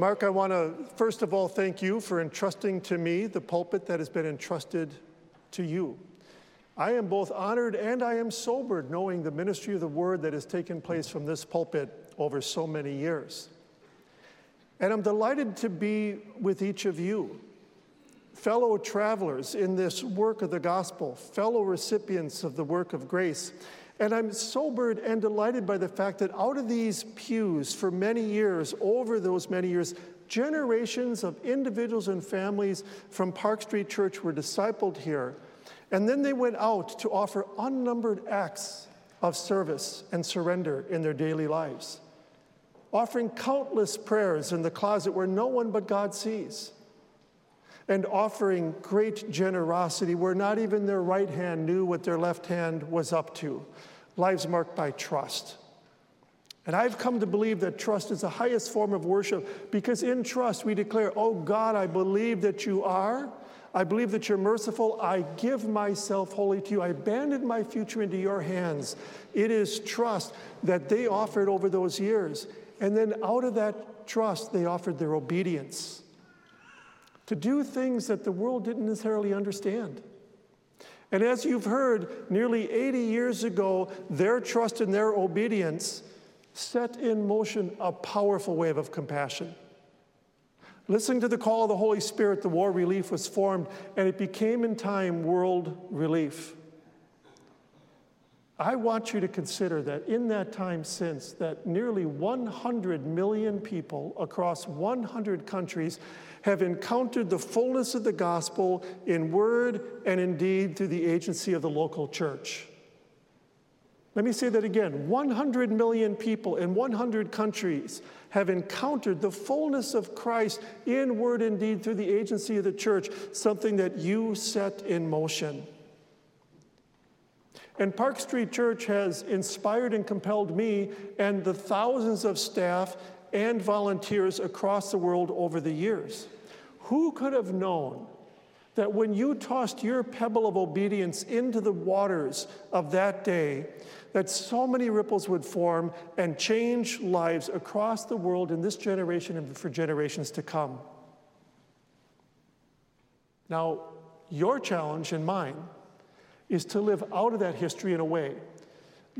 Mark, I want to first of all thank you for entrusting to me the pulpit that has been entrusted to you. I am both honored and I am sobered knowing the ministry of the word that has taken place from this pulpit over so many years. And I'm delighted to be with each of you, fellow travelers in this work of the gospel, fellow recipients of the work of grace. And I'm sobered and delighted by the fact that out of these pews for many years, over those many years, generations of individuals and families from Park Street Church were discipled here. And then they went out to offer unnumbered acts of service and surrender in their daily lives, offering countless prayers in the closet where no one but God sees, and offering great generosity where not even their right hand knew what their left hand was up to lives marked by trust. And I've come to believe that trust is the highest form of worship because in trust we declare, Oh God, I believe that you are. I believe that you're merciful. I give myself wholly to you. I abandon my future into your hands. It is trust that they offered over those years. And then out of that trust, they offered their obedience to do things that the world didn't necessarily understand. And as you've heard, nearly 80 years ago, their trust and their obedience set in motion a powerful wave of compassion. Listening to the call of the Holy Spirit, the War Relief was formed, and it became in time World Relief. I want you to consider that in that time since, that nearly 100 million people across 100 countries have encountered the fullness of the gospel in word and in deed through the agency of the local church. Let me say that again 100 million people in 100 countries have encountered the fullness of Christ in word and deed through the agency of the church, something that you set in motion. And Park Street Church has inspired and compelled me and the thousands of staff and volunteers across the world over the years. Who could have known that when you tossed your pebble of obedience into the waters of that day, that so many ripples would form and change lives across the world in this generation and for generations to come? Now, your challenge and mine is to live out of that history in a way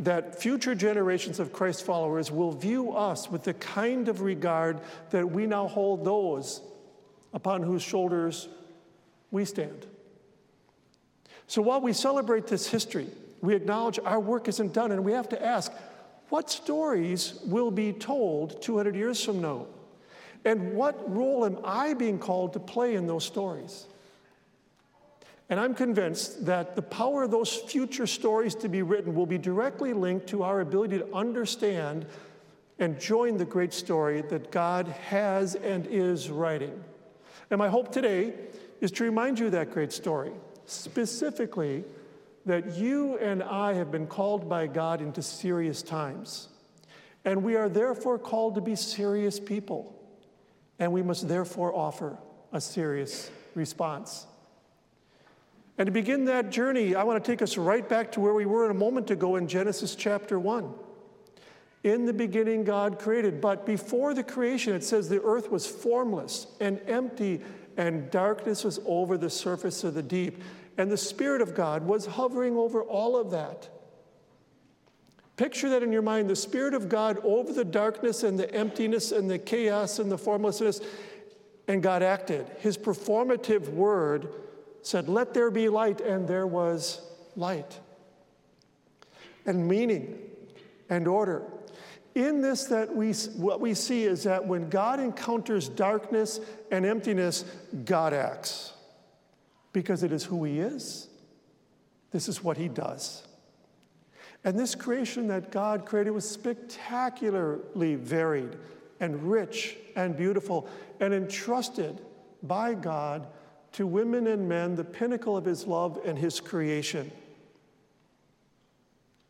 that future generations of Christ followers will view us with the kind of regard that we now hold those upon whose shoulders we stand. So while we celebrate this history, we acknowledge our work isn't done, and we have to ask what stories will be told 200 years from now? And what role am I being called to play in those stories? And I'm convinced that the power of those future stories to be written will be directly linked to our ability to understand and join the great story that God has and is writing. And my hope today is to remind you of that great story, specifically that you and I have been called by God into serious times. And we are therefore called to be serious people. And we must therefore offer a serious response. And to begin that journey, I want to take us right back to where we were a moment ago in Genesis chapter 1. In the beginning, God created, but before the creation, it says the earth was formless and empty, and darkness was over the surface of the deep. And the Spirit of God was hovering over all of that. Picture that in your mind the Spirit of God over the darkness and the emptiness and the chaos and the formlessness, and God acted. His performative word said, Let there be light, and there was light. And meaning and order. In this, that we, what we see is that when God encounters darkness and emptiness, God acts because it is who He is. This is what He does. And this creation that God created was spectacularly varied and rich and beautiful and entrusted by God to women and men the pinnacle of his love and his creation.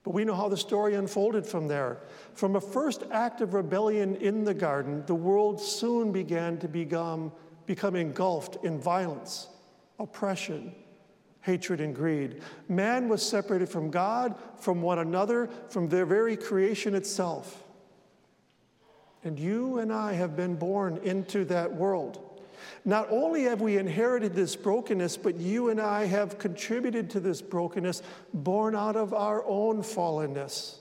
But we know how the story unfolded from there. From a first act of rebellion in the garden, the world soon began to become, become engulfed in violence, oppression, hatred, and greed. Man was separated from God, from one another, from their very creation itself. And you and I have been born into that world. Not only have we inherited this brokenness, but you and I have contributed to this brokenness born out of our own fallenness.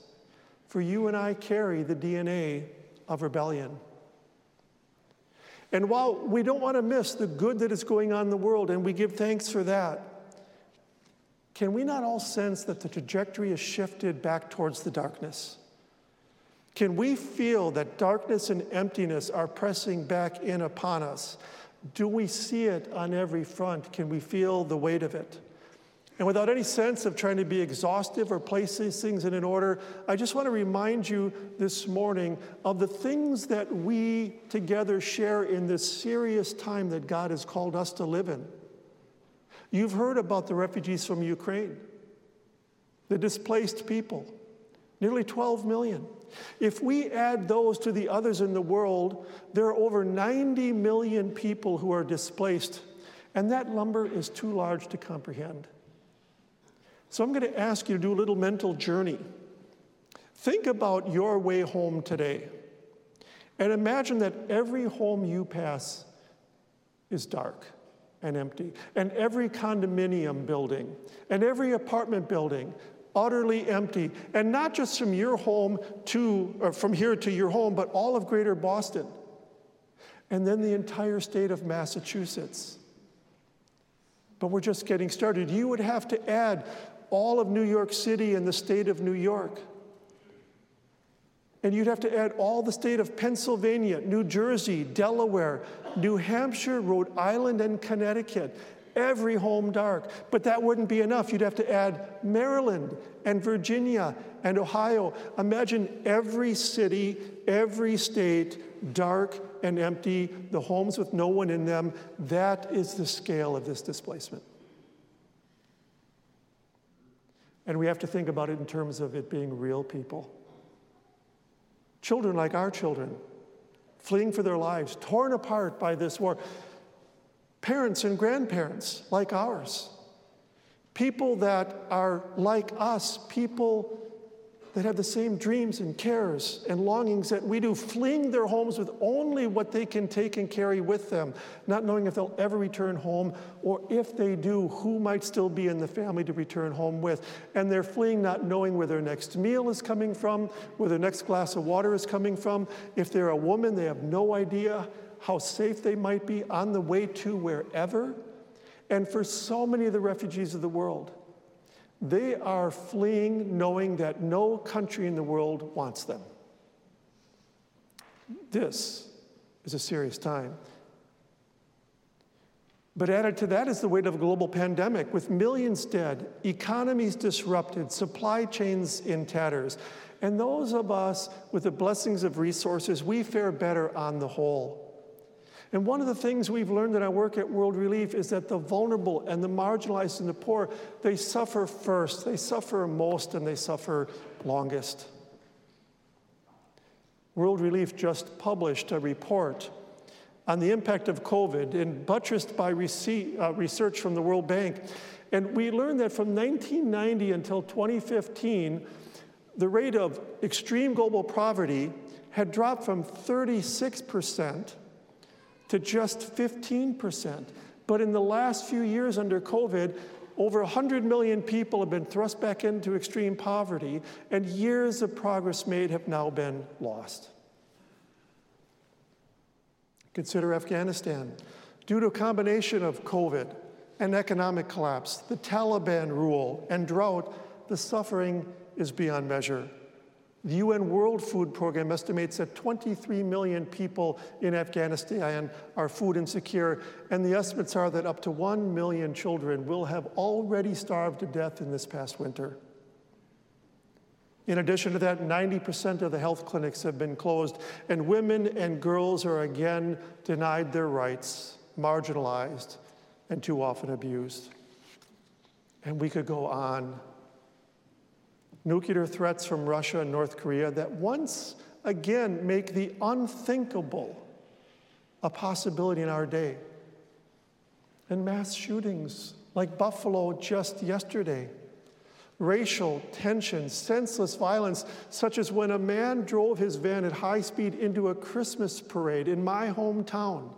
For you and I carry the DNA of rebellion. And while we don't want to miss the good that is going on in the world, and we give thanks for that, can we not all sense that the trajectory is shifted back towards the darkness? Can we feel that darkness and emptiness are pressing back in upon us? Do we see it on every front? Can we feel the weight of it? And without any sense of trying to be exhaustive or place these things in an order, I just want to remind you this morning of the things that we together share in this serious time that God has called us to live in. You've heard about the refugees from Ukraine, the displaced people, nearly 12 million. If we add those to the others in the world, there are over 90 million people who are displaced, and that number is too large to comprehend. So I'm going to ask you to do a little mental journey. Think about your way home today, and imagine that every home you pass is dark and empty, and every condominium building, and every apartment building utterly empty. And not just from your home to, from here to your home, but all of greater Boston. And then the entire state of Massachusetts. But we're just getting started. You would have to add all of New York City and the state of New York. And you'd have to add all the state of Pennsylvania, New Jersey, Delaware, New Hampshire, Rhode Island, and Connecticut every home dark. But that wouldn't be enough. You'd have to add Maryland and Virginia and Ohio. Imagine every city, every state dark and empty, the homes with no one in them. That is the scale of this displacement. And we have to think about it in terms of it being real people. Children like our children, fleeing for their lives, torn apart by this war parents and grandparents like ours, people that are like us, people that have the same dreams and cares and longings that we do, fleeing their homes with only what they can take and carry with them, not knowing if they'll ever return home, or if they do, who might still be in the family to return home with. And they're fleeing not knowing where their next meal is coming from, where their next glass of water is coming from. If they're a woman, they have no idea how safe they might be on the way to wherever. And for so many of the refugees of the world, they are fleeing knowing that no country in the world wants them. This is a serious time. But added to that is the weight of a global pandemic with millions dead, economies disrupted, supply chains in tatters. And those of us with the blessings of resources, we fare better on the whole. And one of the things we've learned in our work at World Relief is that the vulnerable and the marginalized and the poor, they suffer first, they suffer most, and they suffer longest. World Relief just published a report on the impact of COVID and buttressed by uh, research from the World Bank. And we learned that from 1990 until 2015, the rate of extreme global poverty had dropped from 36 percent to just 15%. But in the last few years under COVID, over 100 million people have been thrust back into extreme poverty, and years of progress made have now been lost. Consider Afghanistan. Due to a combination of COVID and economic collapse, the Taliban rule, and drought, the suffering is beyond measure. The UN World Food Program estimates that 23 million people in Afghanistan are food insecure, and the estimates are that up to 1 million children will have already starved to death in this past winter. In addition to that, 90% of the health clinics have been closed, and women and girls are again denied their rights, marginalized, and too often abused. And we could go on nuclear threats from Russia and North Korea that once again make the unthinkable a possibility in our day. And mass shootings like Buffalo just yesterday. racial tension, senseless violence, such as when a man drove his van at high speed into a Christmas parade in my hometown,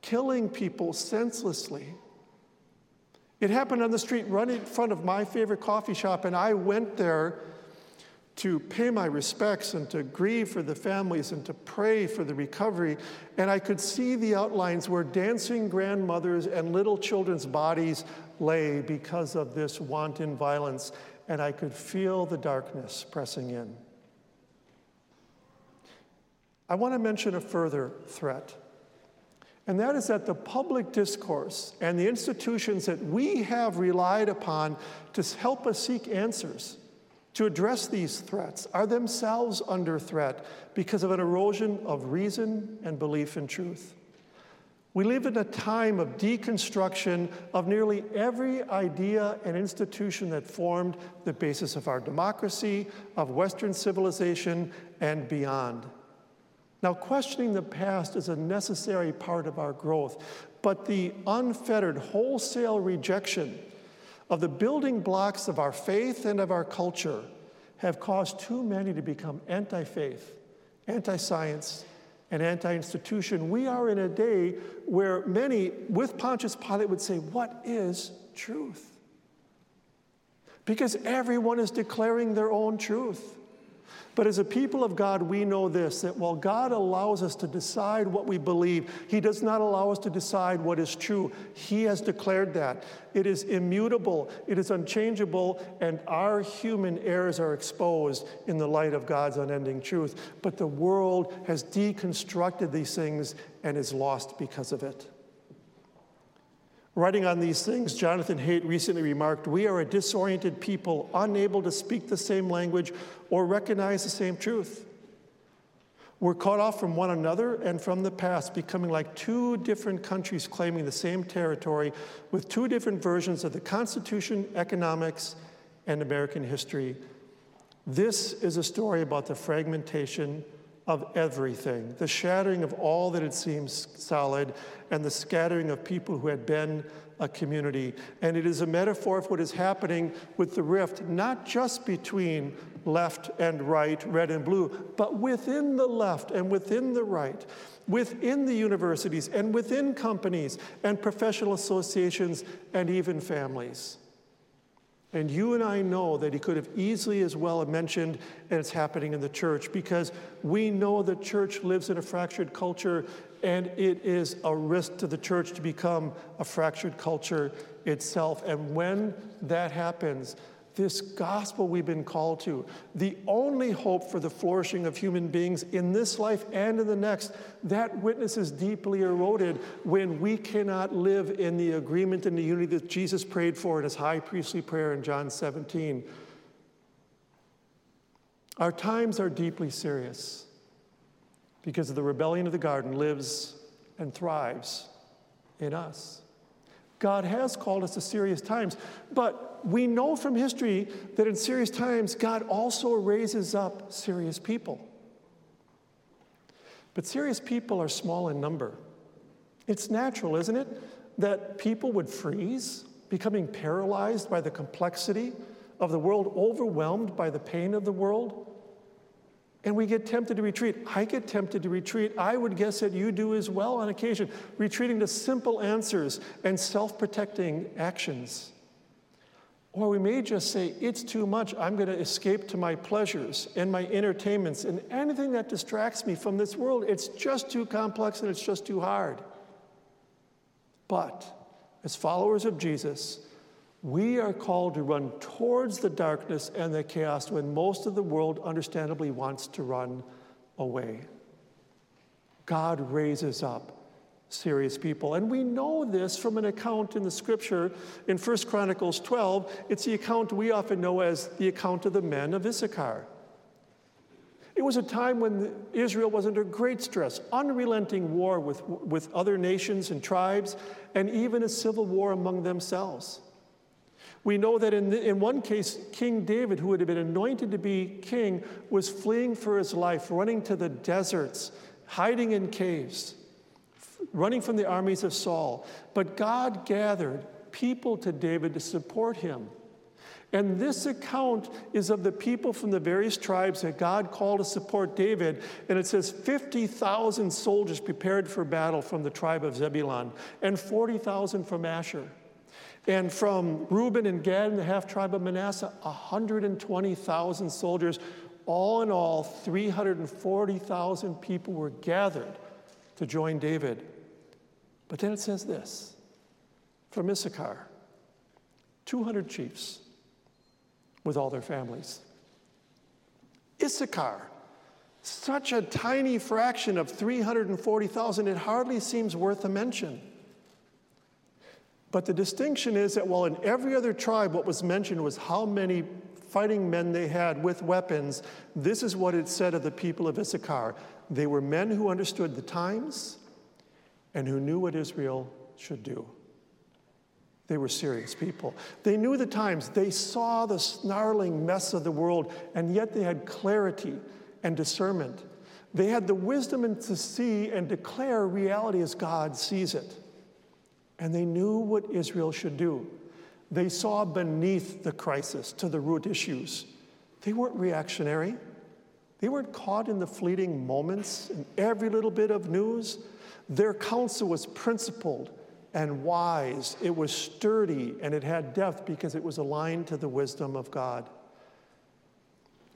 killing people senselessly. It happened on the street right in front of my favorite coffee shop, and I went there to pay my respects and to grieve for the families and to pray for the recovery. And I could see the outlines where dancing grandmothers and little children's bodies lay because of this wanton violence. And I could feel the darkness pressing in. I want to mention a further threat. And that is that the public discourse and the institutions that we have relied upon to help us seek answers to address these threats are themselves under threat because of an erosion of reason and belief in truth. We live in a time of deconstruction of nearly every idea and institution that formed the basis of our democracy, of Western civilization, and beyond. Now, questioning the past is a necessary part of our growth, but the unfettered, wholesale rejection of the building blocks of our faith and of our culture have caused too many to become anti faith, anti science, and anti institution. We are in a day where many, with Pontius Pilate, would say, What is truth? Because everyone is declaring their own truth. But as a people of God, we know this that while God allows us to decide what we believe, He does not allow us to decide what is true. He has declared that. It is immutable, it is unchangeable, and our human errors are exposed in the light of God's unending truth. But the world has deconstructed these things and is lost because of it. Writing on these things, Jonathan Haidt recently remarked We are a disoriented people, unable to speak the same language or recognize the same truth. We're cut off from one another and from the past, becoming like two different countries claiming the same territory with two different versions of the Constitution, economics, and American history. This is a story about the fragmentation of everything, the shattering of all that had seemed solid, and the scattering of people who had been a community. And it is a metaphor of what is happening with the rift, not just between left and right, red and blue, but within the left and within the right, within the universities and within companies and professional associations and even families. And you and I know that he could have easily as well mentioned, and it's happening in the church, because we know the church lives in a fractured culture, and it is a risk to the church to become a fractured culture itself. And when that happens, this gospel we've been called to, the only hope for the flourishing of human beings in this life and in the next, that witness is deeply eroded when we cannot live in the agreement and the unity that Jesus prayed for in his high priestly prayer in John 17. Our times are deeply serious because of the rebellion of the garden lives and thrives in us. God has called us to serious times, but we know from history that in serious times, God also raises up serious people. But serious people are small in number. It's natural, isn't it, that people would freeze, becoming paralyzed by the complexity of the world, overwhelmed by the pain of the world? And we get tempted to retreat. I get tempted to retreat. I would guess that you do as well on occasion, retreating to simple answers and self protecting actions. Or we may just say, it's too much. I'm going to escape to my pleasures and my entertainments and anything that distracts me from this world. It's just too complex and it's just too hard. But as followers of Jesus, we are called to run towards the darkness and the chaos when most of the world understandably wants to run away. God raises up serious people. And we know this from an account in the scripture in 1 Chronicles 12. It's the account we often know as the account of the men of Issachar. It was a time when Israel was under great stress, unrelenting war with, with other nations and tribes, and even a civil war among themselves. We know that in, the, in one case, King David, who had been anointed to be king, was fleeing for his life, running to the deserts, hiding in caves, running from the armies of Saul. But God gathered people to David to support him. And this account is of the people from the various tribes that God called to support David. And it says 50,000 soldiers prepared for battle from the tribe of Zebulun and 40,000 from Asher. And from Reuben and Gad and the half tribe of Manasseh, 120,000 soldiers. All in all, 340,000 people were gathered to join David. But then it says this from Issachar 200 chiefs with all their families. Issachar, such a tiny fraction of 340,000, it hardly seems worth a mention. But the distinction is that while in every other tribe what was mentioned was how many fighting men they had with weapons, this is what it said of the people of Issachar. They were men who understood the times and who knew what Israel should do. They were serious people. They knew the times. They saw the snarling mess of the world, and yet they had clarity and discernment. They had the wisdom to see and declare reality as God sees it. And they knew what Israel should do. They saw beneath the crisis to the root issues. They weren't reactionary. They weren't caught in the fleeting moments and every little bit of news. Their counsel was principled and wise. It was sturdy and it had depth because it was aligned to the wisdom of God.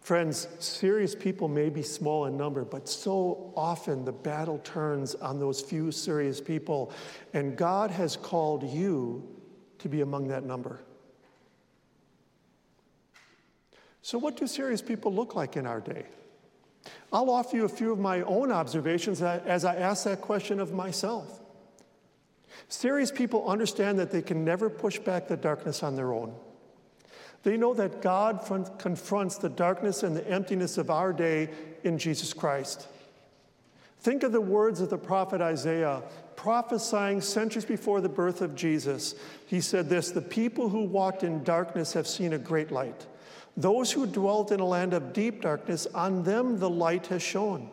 Friends, serious people may be small in number, but so often the battle turns on those few serious people, and God has called you to be among that number. So, what do serious people look like in our day? I'll offer you a few of my own observations as I ask that question of myself. Serious people understand that they can never push back the darkness on their own. They know that God confronts the darkness and the emptiness of our day in Jesus Christ. Think of the words of the prophet Isaiah prophesying centuries before the birth of Jesus. He said this The people who walked in darkness have seen a great light. Those who dwelt in a land of deep darkness, on them the light has shone.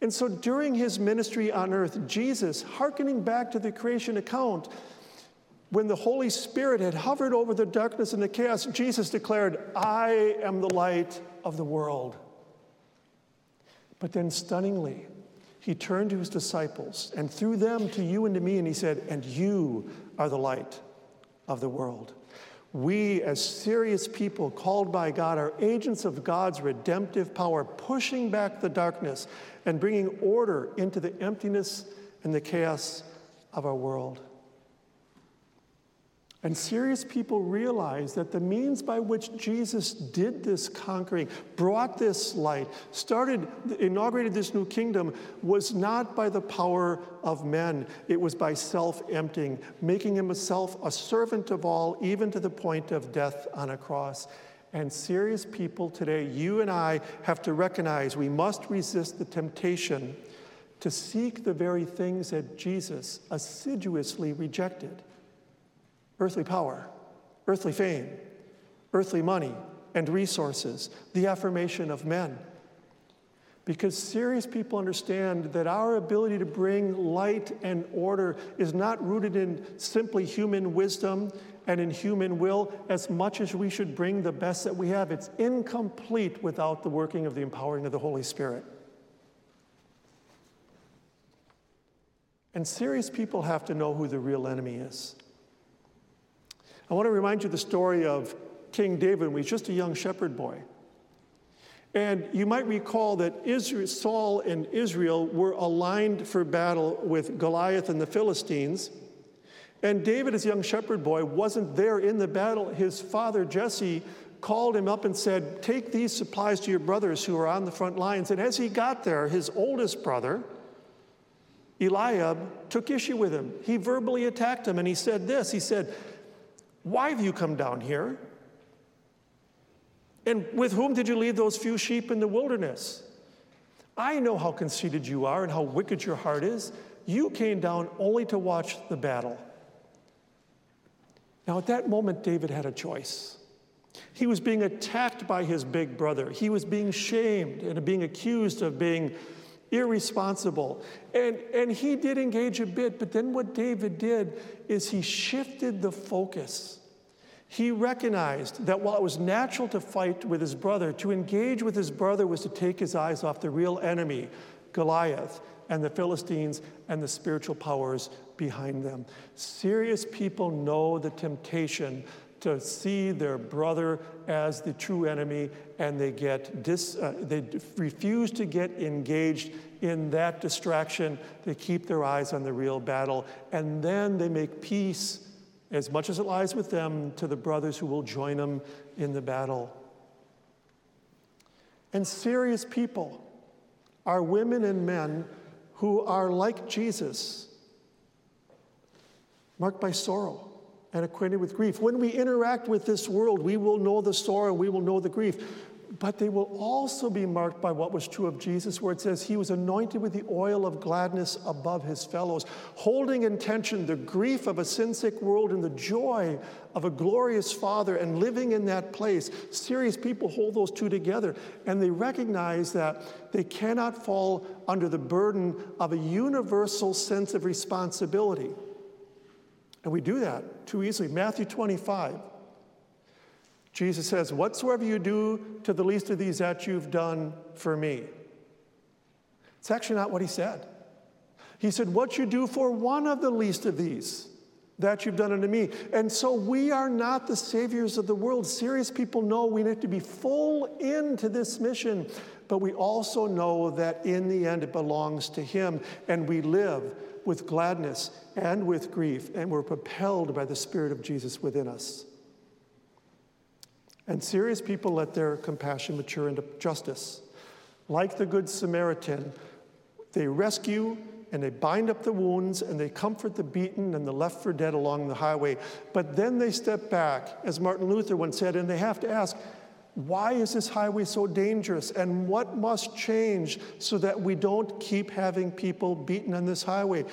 And so during his ministry on earth, Jesus, hearkening back to the creation account, when the Holy Spirit had hovered over the darkness and the chaos, Jesus declared, I am the light of the world. But then, stunningly, he turned to his disciples and through them to you and to me, and he said, And you are the light of the world. We, as serious people called by God, are agents of God's redemptive power, pushing back the darkness and bringing order into the emptiness and the chaos of our world. And serious people realize that the means by which Jesus did this conquering, brought this light, started, inaugurated this new kingdom, was not by the power of men. It was by self emptying, making himself a servant of all, even to the point of death on a cross. And serious people today, you and I, have to recognize we must resist the temptation to seek the very things that Jesus assiduously rejected earthly power, earthly fame, earthly money and resources, the affirmation of men. Because serious people understand that our ability to bring light and order is not rooted in simply human wisdom and in human will as much as we should bring the best that we have. It's incomplete without the working of the empowering of the Holy Spirit. And serious people have to know who the real enemy is. I want to remind you the story of King David when he was just a young shepherd boy. And you might recall that Israel, Saul and Israel were aligned for battle with Goliath and the Philistines. And David, as a young shepherd boy, wasn't there in the battle. His father, Jesse, called him up and said, Take these supplies to your brothers who are on the front lines. And as he got there, his oldest brother, Eliab, took issue with him. He verbally attacked him and he said this He said, Why have you come down here? And with whom did you leave those few sheep in the wilderness? I know how conceited you are and how wicked your heart is. You came down only to watch the battle. Now, at that moment, David had a choice. He was being attacked by his big brother. He was being shamed and being accused of being irresponsible. And, and he did engage a bit, but then what David did is he shifted the focus. He recognized that while it was natural to fight with his brother, to engage with his brother was to take his eyes off the real enemy, Goliath, and the Philistines and the spiritual powers behind them. Serious people know the temptation to see their brother as the true enemy and they get dis, uh, they refuse to get engaged in that distraction. They keep their eyes on the real battle and then they make peace as much as it lies with them to the brothers who will join them in the battle. And serious people are women and men who are like jesus marked by sorrow and acquainted with grief. When we interact with this world, we will know the sorrow, we will know the grief. But they will also be marked by what was true of Jesus, where it says he was anointed with the oil of gladness above his fellows, holding in tension the grief of a sin sick world and the joy of a glorious Father, and living in that place. Serious people hold those two together, and they recognize that they cannot fall under the burden of a universal sense of responsibility. And we do that too easily. Matthew 25. Jesus says, Whatsoever you do to the least of these, that you've done for me. It's actually not what he said. He said, What you do for one of the least of these, that you've done unto me. And so we are not the saviors of the world. Serious people know we need to be full into this mission, but we also know that in the end it belongs to him, and we live with gladness and with grief, and we're propelled by the Spirit of Jesus within us. And serious people let their compassion mature into justice. Like the Good Samaritan, they rescue and they bind up the wounds and they comfort the beaten and the left for dead along the highway. But then they step back, as Martin Luther once said, and they have to ask, why is this highway so dangerous? And what must change so that we don't keep having people beaten on this highway?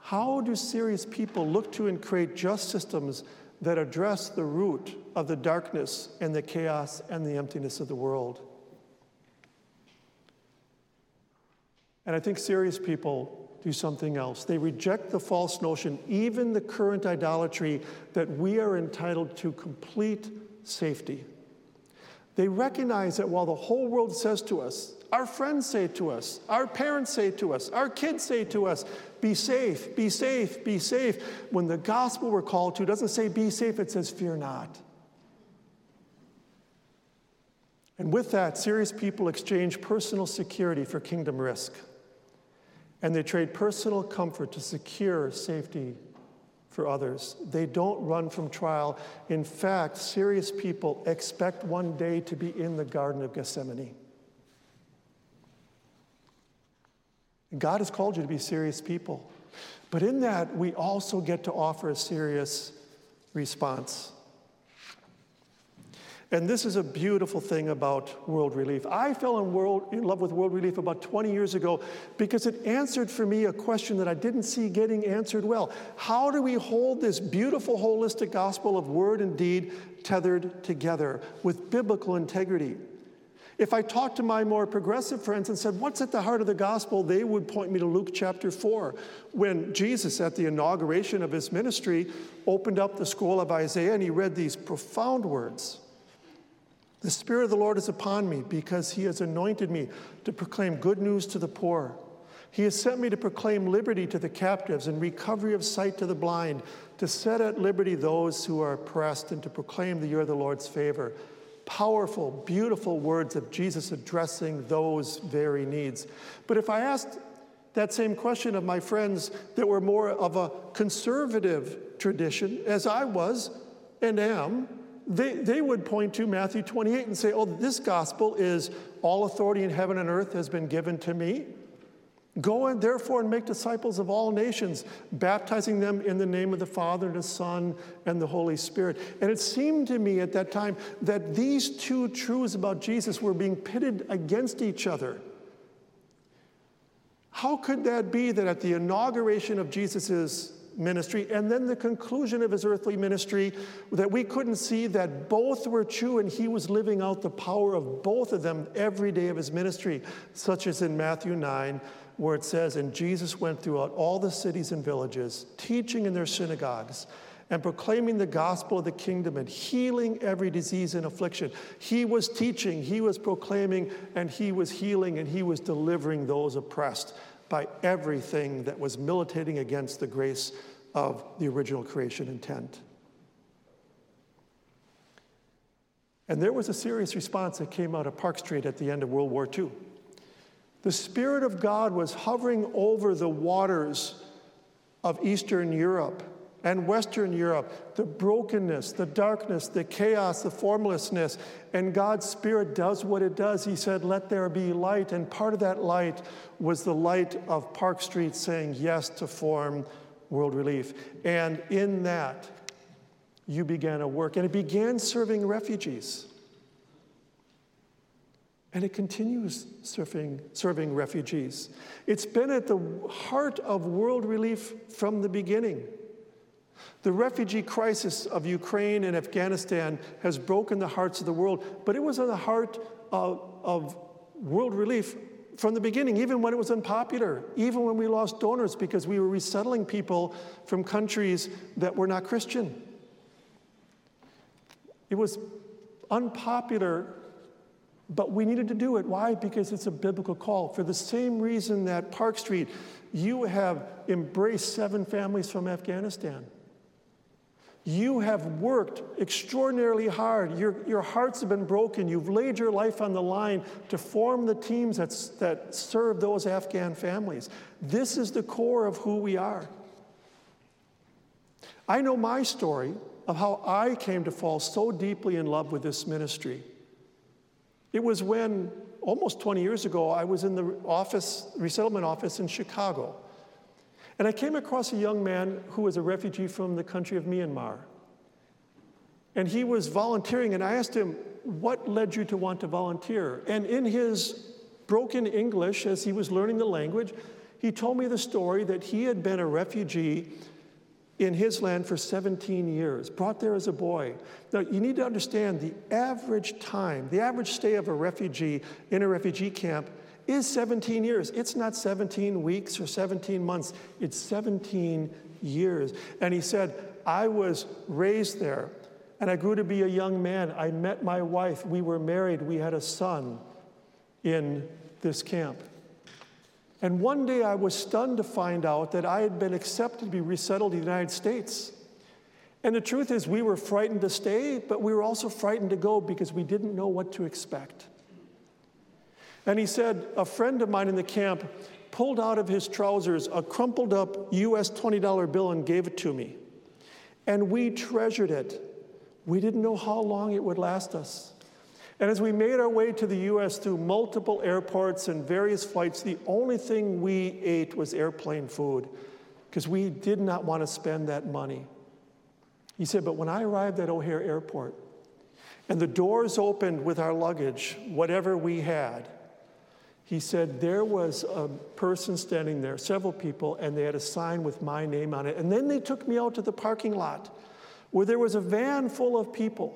How do serious people look to and create just systems that address the root of the darkness and the chaos and the emptiness of the world? And I think serious people do something else. They reject the false notion, even the current idolatry, that we are entitled to complete safety. They recognize that while the whole world says to us, our friends say to us, our parents say to us, our kids say to us, be safe, be safe, be safe. When the gospel we're called to doesn't say be safe, it says fear not. And with that, serious people exchange personal security for kingdom risk. And they trade personal comfort to secure safety for others. They don't run from trial. In fact, serious people expect one day to be in the Garden of Gethsemane. God has called you to be serious people. But in that, we also get to offer a serious response. And this is a beautiful thing about World Relief. I fell in, world, in love with World Relief about 20 years ago because it answered for me a question that I didn't see getting answered well. How do we hold this beautiful, holistic gospel of word and deed tethered together with biblical integrity? If I talked to my more progressive friends and said, What's at the heart of the gospel? they would point me to Luke chapter 4, when Jesus, at the inauguration of his ministry, opened up the scroll of Isaiah and he read these profound words. The Spirit of the Lord is upon me because He has anointed me to proclaim good news to the poor. He has sent me to proclaim liberty to the captives and recovery of sight to the blind, to set at liberty those who are oppressed, and to proclaim the year of the Lord's favor. Powerful, beautiful words of Jesus addressing those very needs. But if I asked that same question of my friends that were more of a conservative tradition, as I was and am, they, they would point to Matthew 28 and say, Oh, this gospel is all authority in heaven and earth has been given to me. Go and therefore and make disciples of all nations, baptizing them in the name of the Father and the Son and the Holy Spirit. And it seemed to me at that time that these two truths about Jesus were being pitted against each other. How could that be that at the inauguration of Jesus' ministry and then the conclusion of his earthly ministry that we couldn't see that both were true and he was living out the power of both of them every day of his ministry, such as in Matthew 9, where it says, And Jesus went throughout all the cities and villages, teaching in their synagogues and proclaiming the gospel of the kingdom and healing every disease and affliction. He was teaching, he was proclaiming, and he was healing, and he was delivering those oppressed by everything that was militating against the grace of the original creation intent. And there was a serious response that came out of Park Street at the end of World War II. The Spirit of God was hovering over the waters of Eastern Europe and Western Europe, the brokenness, the darkness, the chaos, the formlessness. And God's Spirit does what it does. He said, Let there be light. And part of that light was the light of Park Street saying yes to form World Relief. And in that, you began a work. And it began serving refugees. And it continues serving, serving refugees. It's been at the heart of world relief from the beginning. The refugee crisis of Ukraine and Afghanistan has broken the hearts of the world, but it was at the heart of, of world relief from the beginning, even when it was unpopular, even when we lost donors because we were resettling people from countries that were not Christian. It was unpopular, but we needed to do it. Why? Because it's a biblical call. For the same reason that Park Street, you have embraced seven families from Afghanistan. You have worked extraordinarily hard. Your, your hearts have been broken. You've laid your life on the line to form the teams that, that serve those Afghan families. This is the core of who we are. I know my story of how I came to fall so deeply in love with this ministry. It was when, almost 20 years ago, I was in the office, resettlement office in Chicago. And I came across a young man who was a refugee from the country of Myanmar. And he was volunteering, and I asked him, What led you to want to volunteer? And in his broken English, as he was learning the language, he told me the story that he had been a refugee in his land for 17 years, brought there as a boy. Now, you need to understand the average time, the average stay of a refugee in a refugee camp is 17 years. It's not 17 weeks or 17 months, it's 17 years. And he said, I was raised there and I grew to be a young man. I met my wife. We were married. We had a son in this camp. And one day I was stunned to find out that I had been accepted to be resettled in the United States. And the truth is, we were frightened to stay, but we were also frightened to go because we didn't know what to expect. And he said, A friend of mine in the camp pulled out of his trousers a crumpled up US $20 bill and gave it to me. And we treasured it. We didn't know how long it would last us. And as we made our way to the US through multiple airports and various flights, the only thing we ate was airplane food because we did not want to spend that money. He said, But when I arrived at O'Hare Airport and the doors opened with our luggage, whatever we had, he said there was a person standing there, several people, and they had a sign with my name on it. And then they took me out to the parking lot where there was a van full of people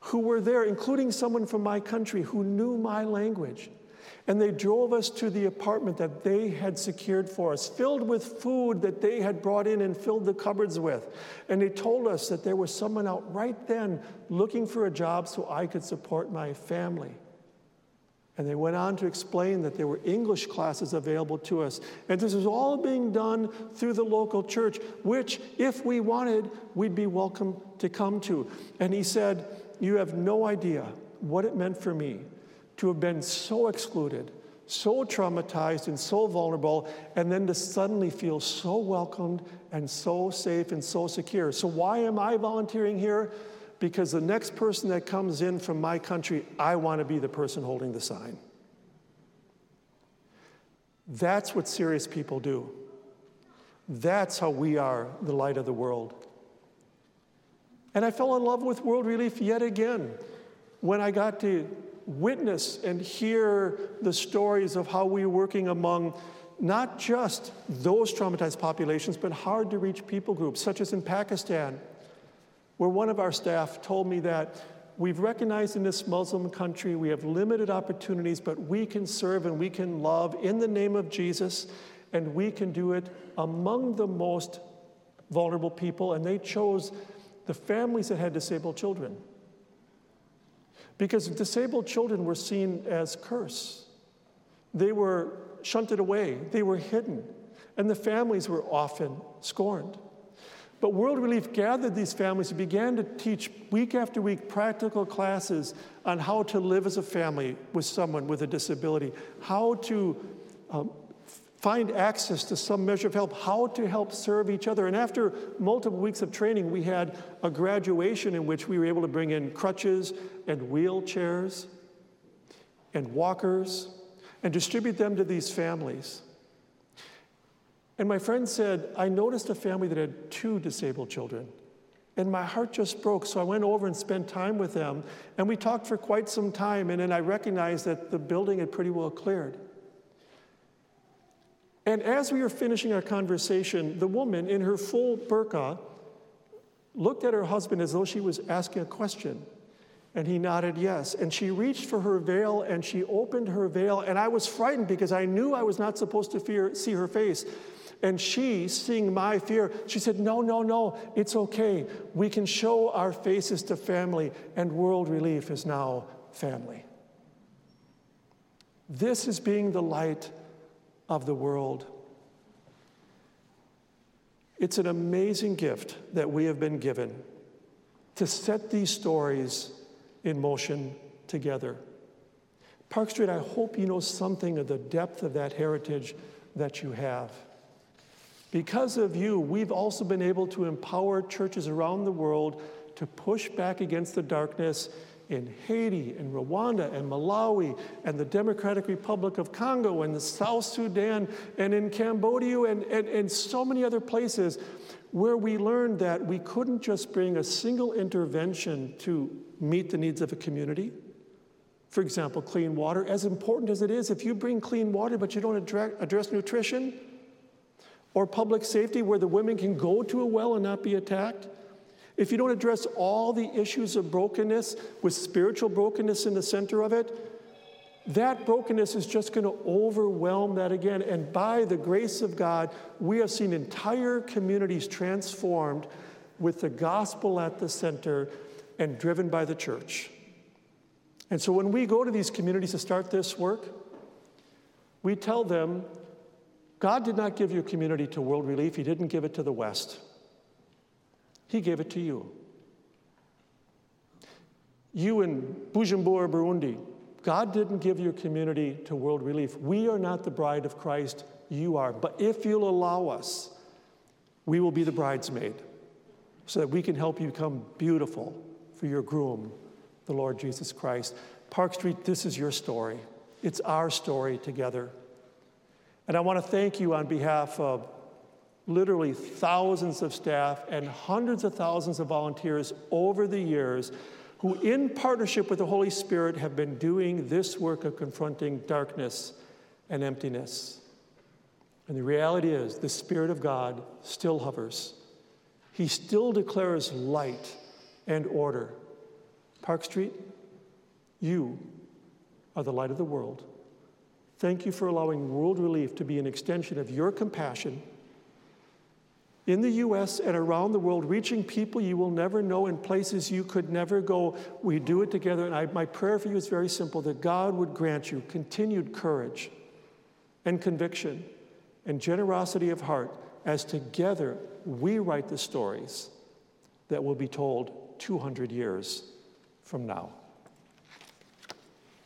who were there, including someone from my country who knew my language. And they drove us to the apartment that they had secured for us, filled with food that they had brought in and filled the cupboards with. And they told us that there was someone out right then looking for a job so I could support my family. And they went on to explain that there were English classes available to us. And this was all being done through the local church, which, if we wanted, we'd be welcome to come to. And he said, You have no idea what it meant for me to have been so excluded, so traumatized, and so vulnerable, and then to suddenly feel so welcomed and so safe and so secure. So, why am I volunteering here? Because the next person that comes in from my country, I want to be the person holding the sign. That's what serious people do. That's how we are the light of the world. And I fell in love with World Relief yet again when I got to witness and hear the stories of how we are working among not just those traumatized populations, but hard to reach people groups, such as in Pakistan, where one of our staff told me that we've recognized in this Muslim country we have limited opportunities, but we can serve and we can love in the name of Jesus, and we can do it among the most vulnerable people, and they chose the families that had disabled children. Because disabled children were seen as curse. They were shunted away, they were hidden, and the families were often scorned. But World Relief gathered these families and began to teach week after week practical classes on how to live as a family with someone with a disability, how to um, find access to some measure of help, how to help serve each other. And after multiple weeks of training, we had a graduation in which we were able to bring in crutches and wheelchairs and walkers and distribute them to these families. And my friend said, I noticed a family that had two disabled children. And my heart just broke. So I went over and spent time with them. And we talked for quite some time. And then I recognized that the building had pretty well cleared. And as we were finishing our conversation, the woman in her full burqa looked at her husband as though she was asking a question. And he nodded yes. And she reached for her veil and she opened her veil. And I was frightened because I knew I was not supposed to fear, see her face. And she, seeing my fear, she said, No, no, no, it's okay. We can show our faces to family, and World Relief is now family. This is being the light of the world. It's an amazing gift that we have been given to set these stories in motion together. Park Street, I hope you know something of the depth of that heritage that you have. Because of you, we've also been able to empower churches around the world to push back against the darkness in Haiti and Rwanda and Malawi and the Democratic Republic of Congo and the South Sudan and in Cambodia and, and, and so many other places where we learned that we couldn't just bring a single intervention to meet the needs of a community. For example, clean water, as important as it is, if you bring clean water but you don't address, address nutrition, or public safety where the women can go to a well and not be attacked, if you don't address all the issues of brokenness with spiritual brokenness in the center of it, that brokenness is just going to overwhelm that again. And by the grace of God, we have seen entire communities transformed with the gospel at the center and driven by the church. And so when we go to these communities to start this work, we tell them God did not give your community to world relief, He didn't give it to the West. He gave it to you. You in Bujumbura, Burundi, God didn't give your community to world relief. We are not the bride of Christ, you are. But if you'll allow us, we will be the bridesmaid so that we can help you become beautiful for your groom, the Lord Jesus Christ. Park Street, this is your story. It's our story together. And I want to thank you on behalf of literally thousands of staff and hundreds of thousands of volunteers over the years who, in partnership with the Holy Spirit, have been doing this work of confronting darkness and emptiness. And the reality is, the Spirit of God still hovers. He still declares light and order. Park Street, you are the light of the world. Thank you for allowing World Relief to be an extension of your compassion in the US and around the world, reaching people you will never know in places you could never go. We do it together. And I, my prayer for you is very simple that God would grant you continued courage and conviction and generosity of heart as together we write the stories that will be told 200 years from now.